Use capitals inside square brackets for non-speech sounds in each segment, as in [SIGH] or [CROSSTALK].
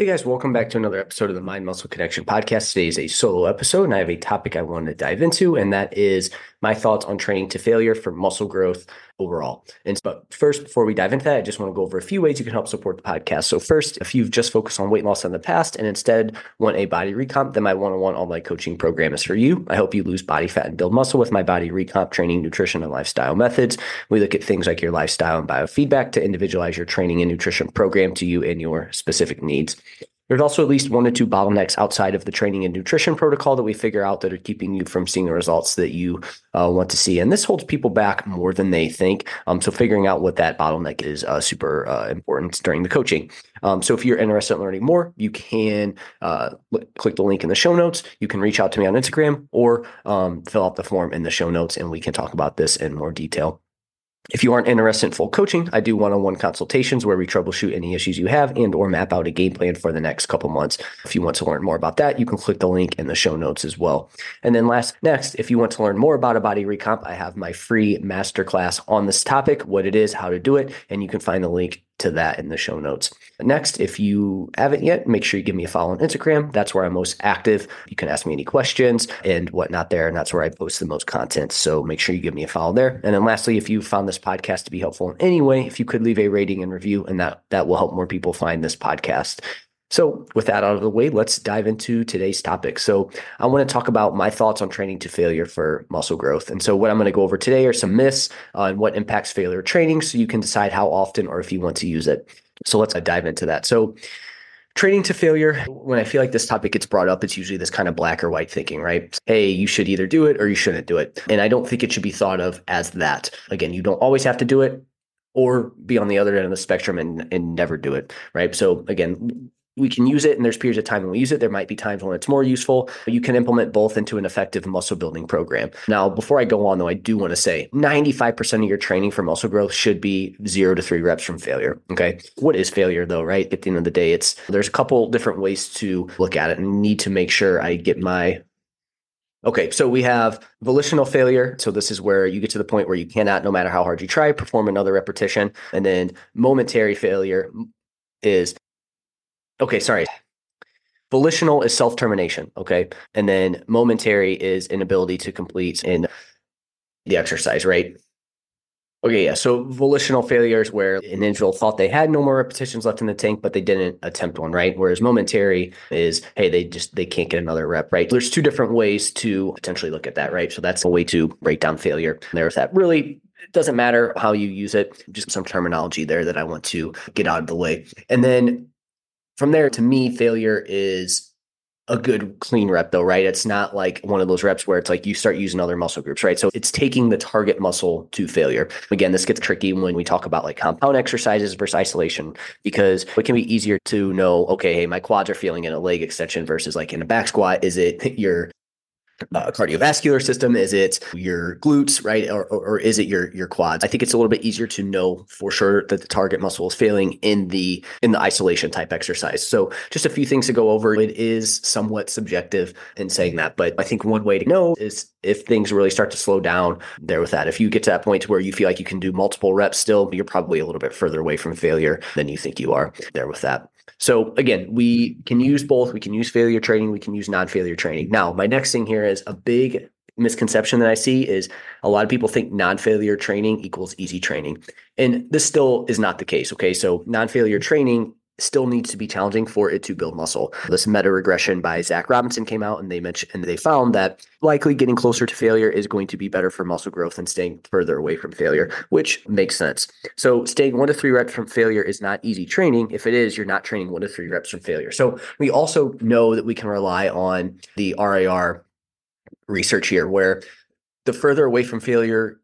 Hey guys, welcome back to another episode of the Mind Muscle Connection podcast. Today is a solo episode, and I have a topic I wanted to dive into, and that is my thoughts on training to failure for muscle growth overall. And but first, before we dive into that, I just want to go over a few ways you can help support the podcast. So first, if you've just focused on weight loss in the past and instead want a body recomp, then my one-on-one online coaching program is for you. I help you lose body fat and build muscle with my body recomp training, nutrition, and lifestyle methods. We look at things like your lifestyle and biofeedback to individualize your training and nutrition program to you and your specific needs. There's also at least one or two bottlenecks outside of the training and nutrition protocol that we figure out that are keeping you from seeing the results that you uh, want to see. And this holds people back more than they think. Um, so figuring out what that bottleneck is uh, super uh, important during the coaching. Um, so if you're interested in learning more, you can uh, click the link in the show notes. You can reach out to me on Instagram or um, fill out the form in the show notes, and we can talk about this in more detail. If you aren't interested in full coaching, I do one-on-one consultations where we troubleshoot any issues you have and or map out a game plan for the next couple months. If you want to learn more about that, you can click the link in the show notes as well. And then last next, if you want to learn more about a body recomp, I have my free masterclass on this topic, what it is, how to do it, and you can find the link to that in the show notes. Next, if you haven't yet, make sure you give me a follow on Instagram. That's where I'm most active. You can ask me any questions and whatnot there, and that's where I post the most content. So make sure you give me a follow there. And then lastly, if you found this podcast to be helpful in any way, if you could leave a rating and review, and that that will help more people find this podcast. So, with that out of the way, let's dive into today's topic. So, I want to talk about my thoughts on training to failure for muscle growth. And so, what I'm going to go over today are some myths on what impacts failure training so you can decide how often or if you want to use it. So, let's uh, dive into that. So, training to failure, when I feel like this topic gets brought up, it's usually this kind of black or white thinking, right? Hey, you should either do it or you shouldn't do it. And I don't think it should be thought of as that. Again, you don't always have to do it or be on the other end of the spectrum and, and never do it, right? So, again, we can use it and there's periods of time when we use it. There might be times when it's more useful. You can implement both into an effective muscle building program. Now, before I go on though, I do want to say 95% of your training for muscle growth should be zero to three reps from failure. Okay. What is failure though, right? At the end of the day, it's there's a couple different ways to look at it and need to make sure I get my Okay, so we have volitional failure. So this is where you get to the point where you cannot, no matter how hard you try, perform another repetition. And then momentary failure is okay, sorry. Volitional is self termination. Okay. And then momentary is inability to complete in the exercise, right? Okay, yeah. So volitional failures where an individual thought they had no more repetitions left in the tank, but they didn't attempt one, right? Whereas momentary is, hey, they just they can't get another rep, right? There's two different ways to potentially look at that, right? So that's a way to break down failure. There's that really it doesn't matter how you use it, just some terminology there that I want to get out of the way. And then from there, to me, failure is a good clean rep though, right? It's not like one of those reps where it's like you start using other muscle groups, right? So it's taking the target muscle to failure. Again, this gets tricky when we talk about like compound exercises versus isolation because it can be easier to know, okay, hey, my quads are feeling in a leg extension versus like in a back squat. Is it [LAUGHS] your uh, cardiovascular system? Is it your glutes, right, or, or, or, is it your your quads? I think it's a little bit easier to know for sure that the target muscle is failing in the in the isolation type exercise. So just a few things to go over. It is somewhat subjective in saying that, but I think one way to know is if things really start to slow down there with that. If you get to that point where you feel like you can do multiple reps still, you're probably a little bit further away from failure than you think you are there with that. So again, we can use both. We can use failure training. We can use non-failure training. Now, my next thing here is a big misconception that I see is a lot of people think non-failure training equals easy training. And this still is not the case. Okay. So non-failure training still needs to be challenging for it to build muscle. This meta regression by Zac Robinson came out and they mentioned and they found that likely getting closer to failure is going to be better for muscle growth than staying further away from failure, which makes sense. So staying one to three reps from failure is not easy training. If it is, you're not training one to three reps from failure. So we also know that we can rely on the RIR research here where the further away from failure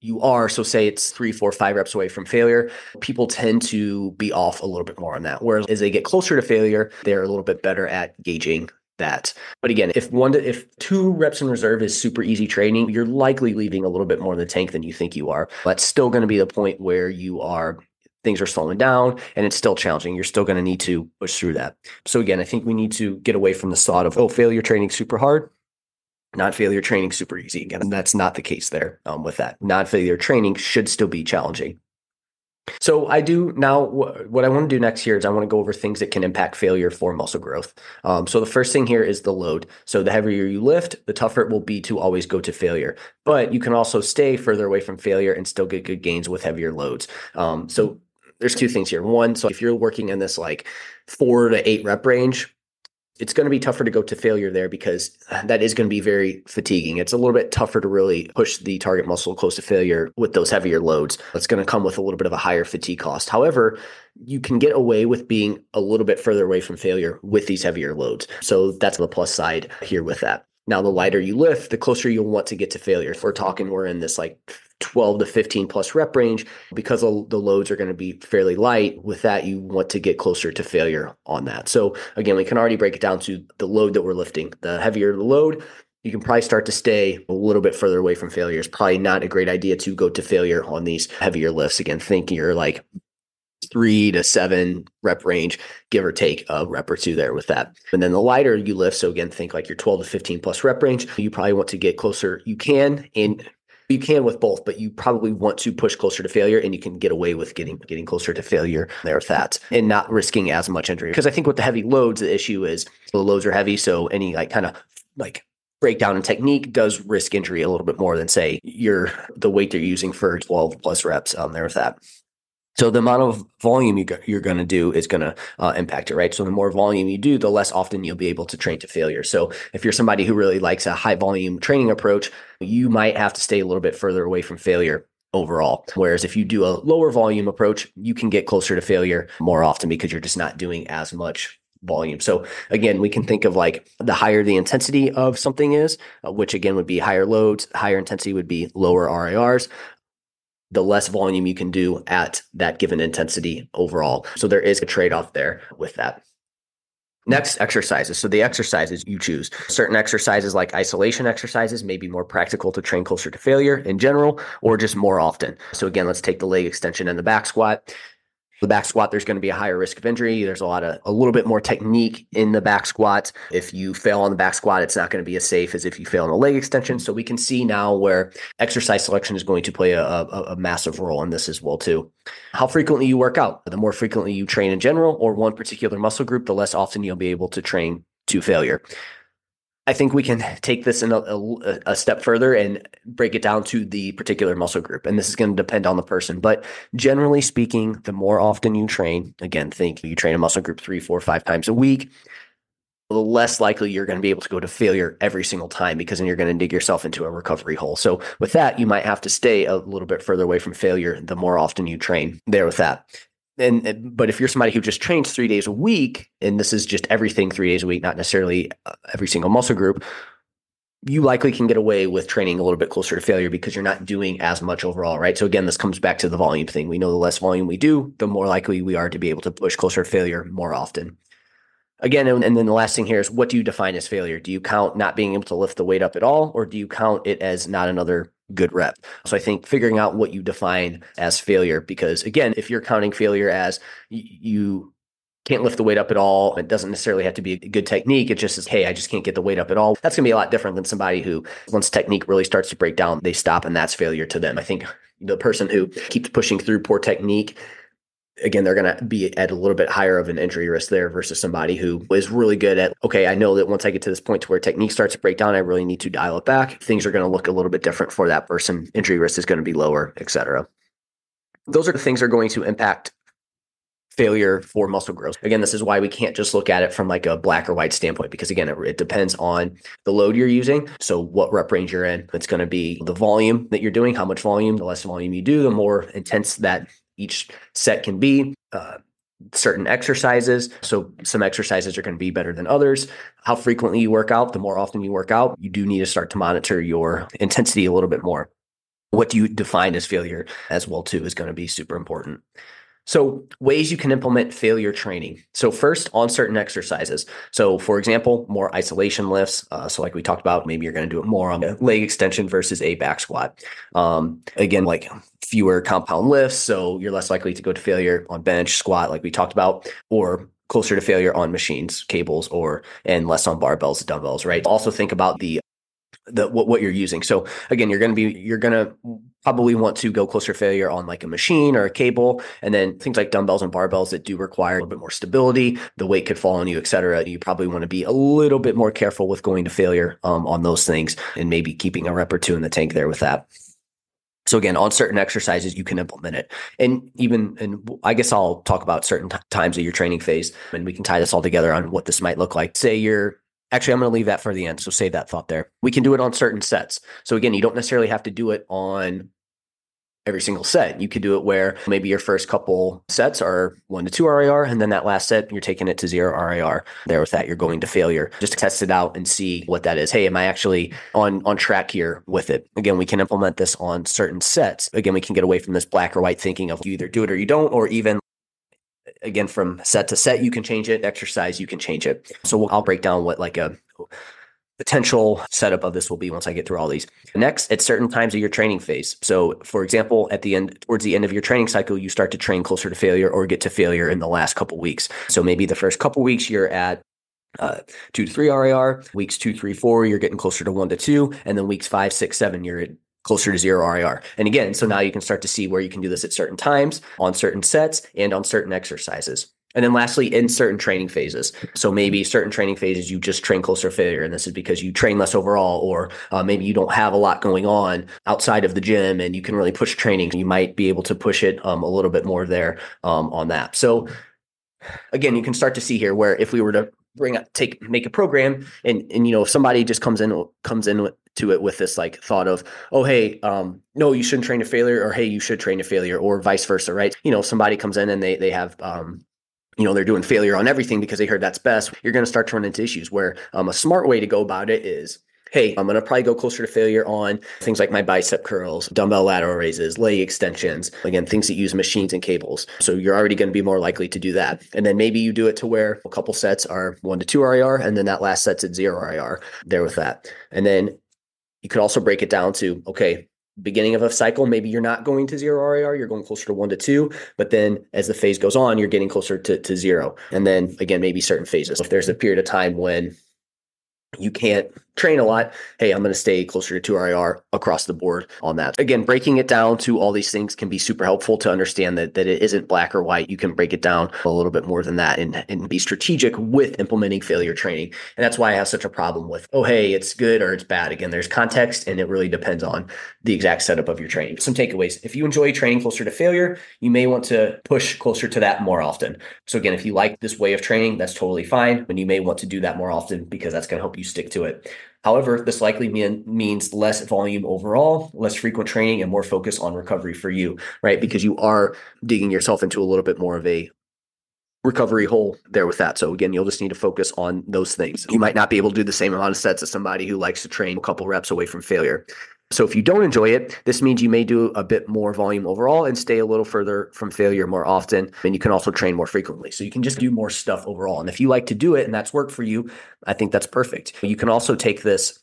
you are, so say it's three, four, five reps away from failure, people tend to be off a little bit more on that. Whereas as they get closer to failure, they're a little bit better at gauging that. But again, if one to, if two reps in reserve is super easy training, you're likely leaving a little bit more in the tank than you think you are. That's still going to be the point where you are things are slowing down and it's still challenging. You're still going to need to push through that. So again, I think we need to get away from the thought of, oh, failure training super hard, not failure training super easy. Again, that's not the case there um, with that. Non failure training should still be challenging. So I do now. What I want to do next here is I want to go over things that can impact failure for muscle growth. Um, so the first thing here is the load. So the heavier you lift, the tougher it will be to always go to failure. But you can also stay further away from failure and still get good gains with heavier loads. Um, so there's two things here. One, so if you're working in this like four to eight rep range, it's going to be tougher to go to failure there because that is going to be very fatiguing. It's a little bit tougher to really push the target muscle close to failure with those heavier loads. That's going to come with a little bit of a higher fatigue cost. However, you can get away with being a little bit further away from failure with these heavier loads. So that's the plus side here with that. Now, the lighter you lift, the closer you'll want to get to failure. If we're talking, we're in this like 12 to 15 plus rep range because the loads are going to be fairly light. With that, you want to get closer to failure on that. So, again, we can already break it down to the load that we're lifting. The heavier the load, you can probably start to stay a little bit further away from failure. It's probably not a great idea to go to failure on these heavier lifts. Again, think you're like three to seven rep range, give or take a rep or two there with that. And then the lighter you lift, so again, think like your 12 to 15 plus rep range, you probably want to get closer. You can and you can with both, but you probably want to push closer to failure and you can get away with getting getting closer to failure there with that and not risking as much injury. Because I think with the heavy loads, the issue is the loads are heavy. So any like kind of like breakdown in technique does risk injury a little bit more than say you're the weight they're using for 12 plus reps on there with that. So the amount of volume you you're going to do is going to uh, impact it, right? So the more volume you do, the less often you'll be able to train to failure. So if you're somebody who really likes a high volume training approach, you might have to stay a little bit further away from failure overall. Whereas if you do a lower volume approach, you can get closer to failure more often because you're just not doing as much volume. So again, we can think of like the higher the intensity of something is, uh, which again would be higher loads, higher intensity would be lower RIRs the less volume you can do at that given intensity overall. So there is a trade off there with that. Next, exercises. So the exercises you choose. Certain exercises like isolation exercises may be more practical to train closer to failure in general or just more often. So again, let's take the leg extension and the back squat the back squat, there's going to be a higher risk of injury. There's a lot of a little bit more technique in the back squat. If you fail on the back squat, it's not going to be as safe as if you fail on a leg extension. So we can see now where exercise selection is going to play a, a, a massive role in this as well too. How frequently you work out. The more frequently you train in general or one particular muscle group, the less often you'll be able to train to failure. I think we can take this in a, a, a, step further and break it down to the particular muscle group. And this is going to depend on the person. But generally speaking, the more often you train, again, think you train a muscle group three, four, five times a week, the less likely you're going to be able to go to failure every single time because then you're going to dig yourself into a recovery hole. So with that, you might have to stay a little bit further away from failure the more often you train there with that and but if you're somebody who just trains three days a week and this is just everything three days a week not necessarily uh, every single muscle group you likely can get away with training a little bit closer to failure because you're not doing as much overall right? So again this comes back to the volume thing. We know the less volume we do the more likely we are to be able to push closer to failure more often. Again and, and then the last thing here is what do you define as failure? Do you count not being able to lift the weight up at all or do you count it as not another good rep. So I think figuring out what you define as failure, because again, if you're counting failure as you can't lift the weight up at all, it doesn't necessarily have to be a good technique. It just says, hey, I just can't get the weight up at all. That's going to be a lot different than somebody who, once technique really starts to break down, they stop and that's failure to them. I think the person who keeps pushing through poor technique again, they're going to be at a little bit higher of an injury risk there versus somebody who is really good at, okay, I know that once I get to this point to where technique starts to break down, I really need to dial it back. Things are going to look a little bit different for that person. Injury risk is going to be lower, et cetera. Those are the things that are going to impact failure for muscle growth. Again, this is why we can't just look at it from like a black or white standpoint because again, it, it, depends on the load you're using. So what rep range you're in. It's going to be the volume that you're doing, how much volume, the less volume you do, the more intense that each set can be. Uh, certain exercises. So some exercises are going to be better than others. How frequently you work out, the more often you work out, you do need to start to monitor your intensity a little bit more. What do you define as failure as well too is going to be super important. So, ways you can implement failure training. So, first on certain exercises. So, for example, more isolation lifts. Uh, so, like we talked about, maybe you're going to do it more on a leg extension versus a back squat. Um, again, like fewer compound lifts. So, you're less likely to go to failure on bench, squat, like we talked about, or closer to failure on machines, cables, or and less on barbells, dumbbells, right? Also think about the the what, what you're using. So again, you're going to be you're going to probably want to go closer failure on like a machine or a cable, and then things like dumbbells and barbells that do require a little bit more stability. The weight could fall on you, et cetera. You probably want to be a little bit more careful with going to failure um, on those things, and maybe keeping a rep or two in the tank there with that. So again, on certain exercises, you can implement it. And even, and I guess I'll talk about certain t- times of your training phase and we can tie this all together on what this might look like. Say you're Actually, I'm going to leave that for the end. So save that thought there. We can do it on certain sets. So again, you don't necessarily have to do it on every single set. You could do it where maybe your first couple sets are one to two RIR, and then that last set, you're taking it to zero RIR. There with that, you're going to failure just to test it out and see what that is. Hey, am I actually on, on track here with it? Again, we can implement this on certain sets. Again, we can get away from this black or white thinking of you either do it or you don't, or even again from set to set you can change it. Exercise you can change it. So we'll, i'll break down what like a potential setup of this will be once i get through all these. Next at certain times of your training phase. So for example at the end towards the end of your training cycle you start to train closer to failure or get to failure in the last couple weeks. So maybe the first couple weeks you're at uh, two to three RIR, weeks two, three, four, you're getting closer to one to two, and then weeks five, six, seven, you're at closer to zero RIR. And again, so now you can start to see where you can do this at certain times, on certain sets, and on certain exercises. And then lastly, in certain training phases. So maybe certain training phases, you just train closer failure. And this is because you train less overall, or uh, maybe you don't have a lot going on outside of the gym and you can really push training. You might be able to push it um, a little bit more there um, on that. So again, you can start to see here where if we were to bring up take make a program and and you know if somebody just comes in comes in to it with this like thought of oh hey um no you shouldn't train to failure or hey you should train to failure or vice versa right you know somebody comes in and they they have um you know they're doing failure on everything because they heard that's best you're going to start to run into issues where um, a smart way to go about it is hey, I'm going to probably go closer to failure on things like my bicep curls, dumbbell lateral raises, leg extensions, again, things that use machines and cables. So you're already going to be more likely to do that. And then maybe you do it to where a couple sets are one to two RIR, and then that last set's at zero RIR there with that. And then you could also break it down to, okay, beginning of a cycle, maybe you're not going to zero RIR, you're going closer to one to two. But then as the phase goes on, you're getting closer to, to zero. And then again, maybe certain phases. If there's a period of time when you can't train a lot, hey, I'm going to stay closer to 2 RIR across the board on that. Again, breaking it down to all these things can be super helpful to understand that, that it isn't black or white. You can break it down a little bit more than that and, and be strategic with implementing failure training. And that's why I have such a problem with, oh, hey, it's good or it's bad. Again, there's context and it really depends on the exact setup of your training. Some takeaways. If you enjoy training closer to failure, you may want to push closer to that more often. So again, if you like this way of training, that's totally fine. And you may want to do that more often because that's going to help you stick to it. However, this likely mean, means less volume overall, less frequent training, and more focus on recovery for you, right? Because you are digging yourself into a little bit more of a recovery hole there with that. So again, you'll just need to focus on those things. You might not be able to do the same amount of sets as somebody who likes to train a couple reps away from failure. So if you don't enjoy it, this means you may do a bit more volume overall and stay a little further from failure more often. And you can also train more frequently. So you can just do more stuff overall. And if you like to do it and that's worked for you, I think that's perfect. You can also take this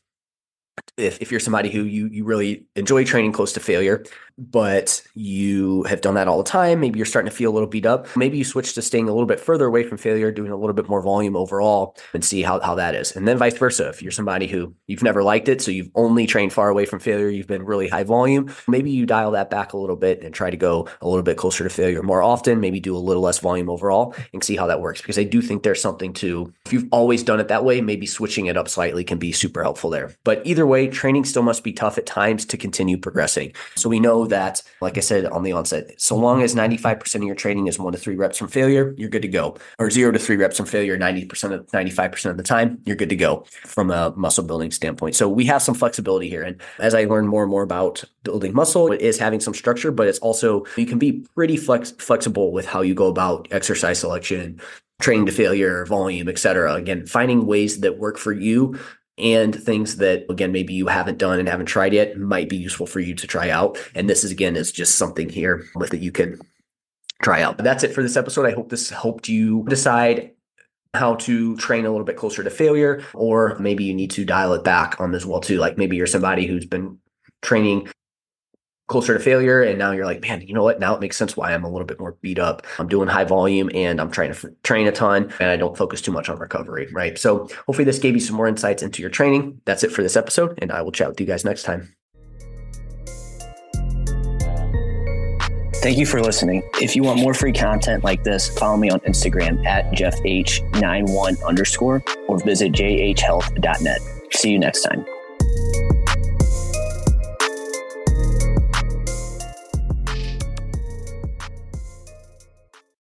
if, if you're somebody who you you really enjoy training close to failure but you have done that all the time. Maybe you're starting to feel a little beat up. Maybe you switch to staying a little bit further away from failure, doing a little bit more volume overall and see how, how that is. And then vice versa. If you're somebody who you've never liked it, so you've only trained far away from failure, you've been really high volume, maybe you dial that back a little bit and try to go a little bit closer to failure more often, maybe do a little less volume overall and see how that works. Because I do think there's something to, if you've always done it that way, maybe switching it up slightly can be super helpful there. But either way, training still must be tough at times to continue progressing. So we know that, like I said on the onset, so long as 95% of your training is one to three reps from failure, you're good to go. Or zero to three reps from failure, 90% of 95% of the time, you're good to go from a muscle building standpoint. So we have some flexibility here. And as I learn more and more about building muscle, it is having some structure, but it's also, you can be pretty flex, flexible with how you go about exercise selection, training to failure, volume, et cetera. Again, finding ways that work for you and things that again maybe you haven't done and haven't tried yet might be useful for you to try out and this is again is just something here with that you can try out. But that's it for this episode. I hope this helped you decide how to train a little bit closer to failure, or maybe you need to dial it back on this well too. Like maybe you're somebody who's been training closer to failure and now you're like man you know what now it makes sense why i'm a little bit more beat up i'm doing high volume and i'm trying to f- train a ton and i don't focus too much on recovery right so hopefully this gave you some more insights into your training that's it for this episode and i will chat with you guys next time Thank you for listening. If you want more free content like this, follow me on Instagram at jeffh91 underscore or visit jhhealth.net. See you next time.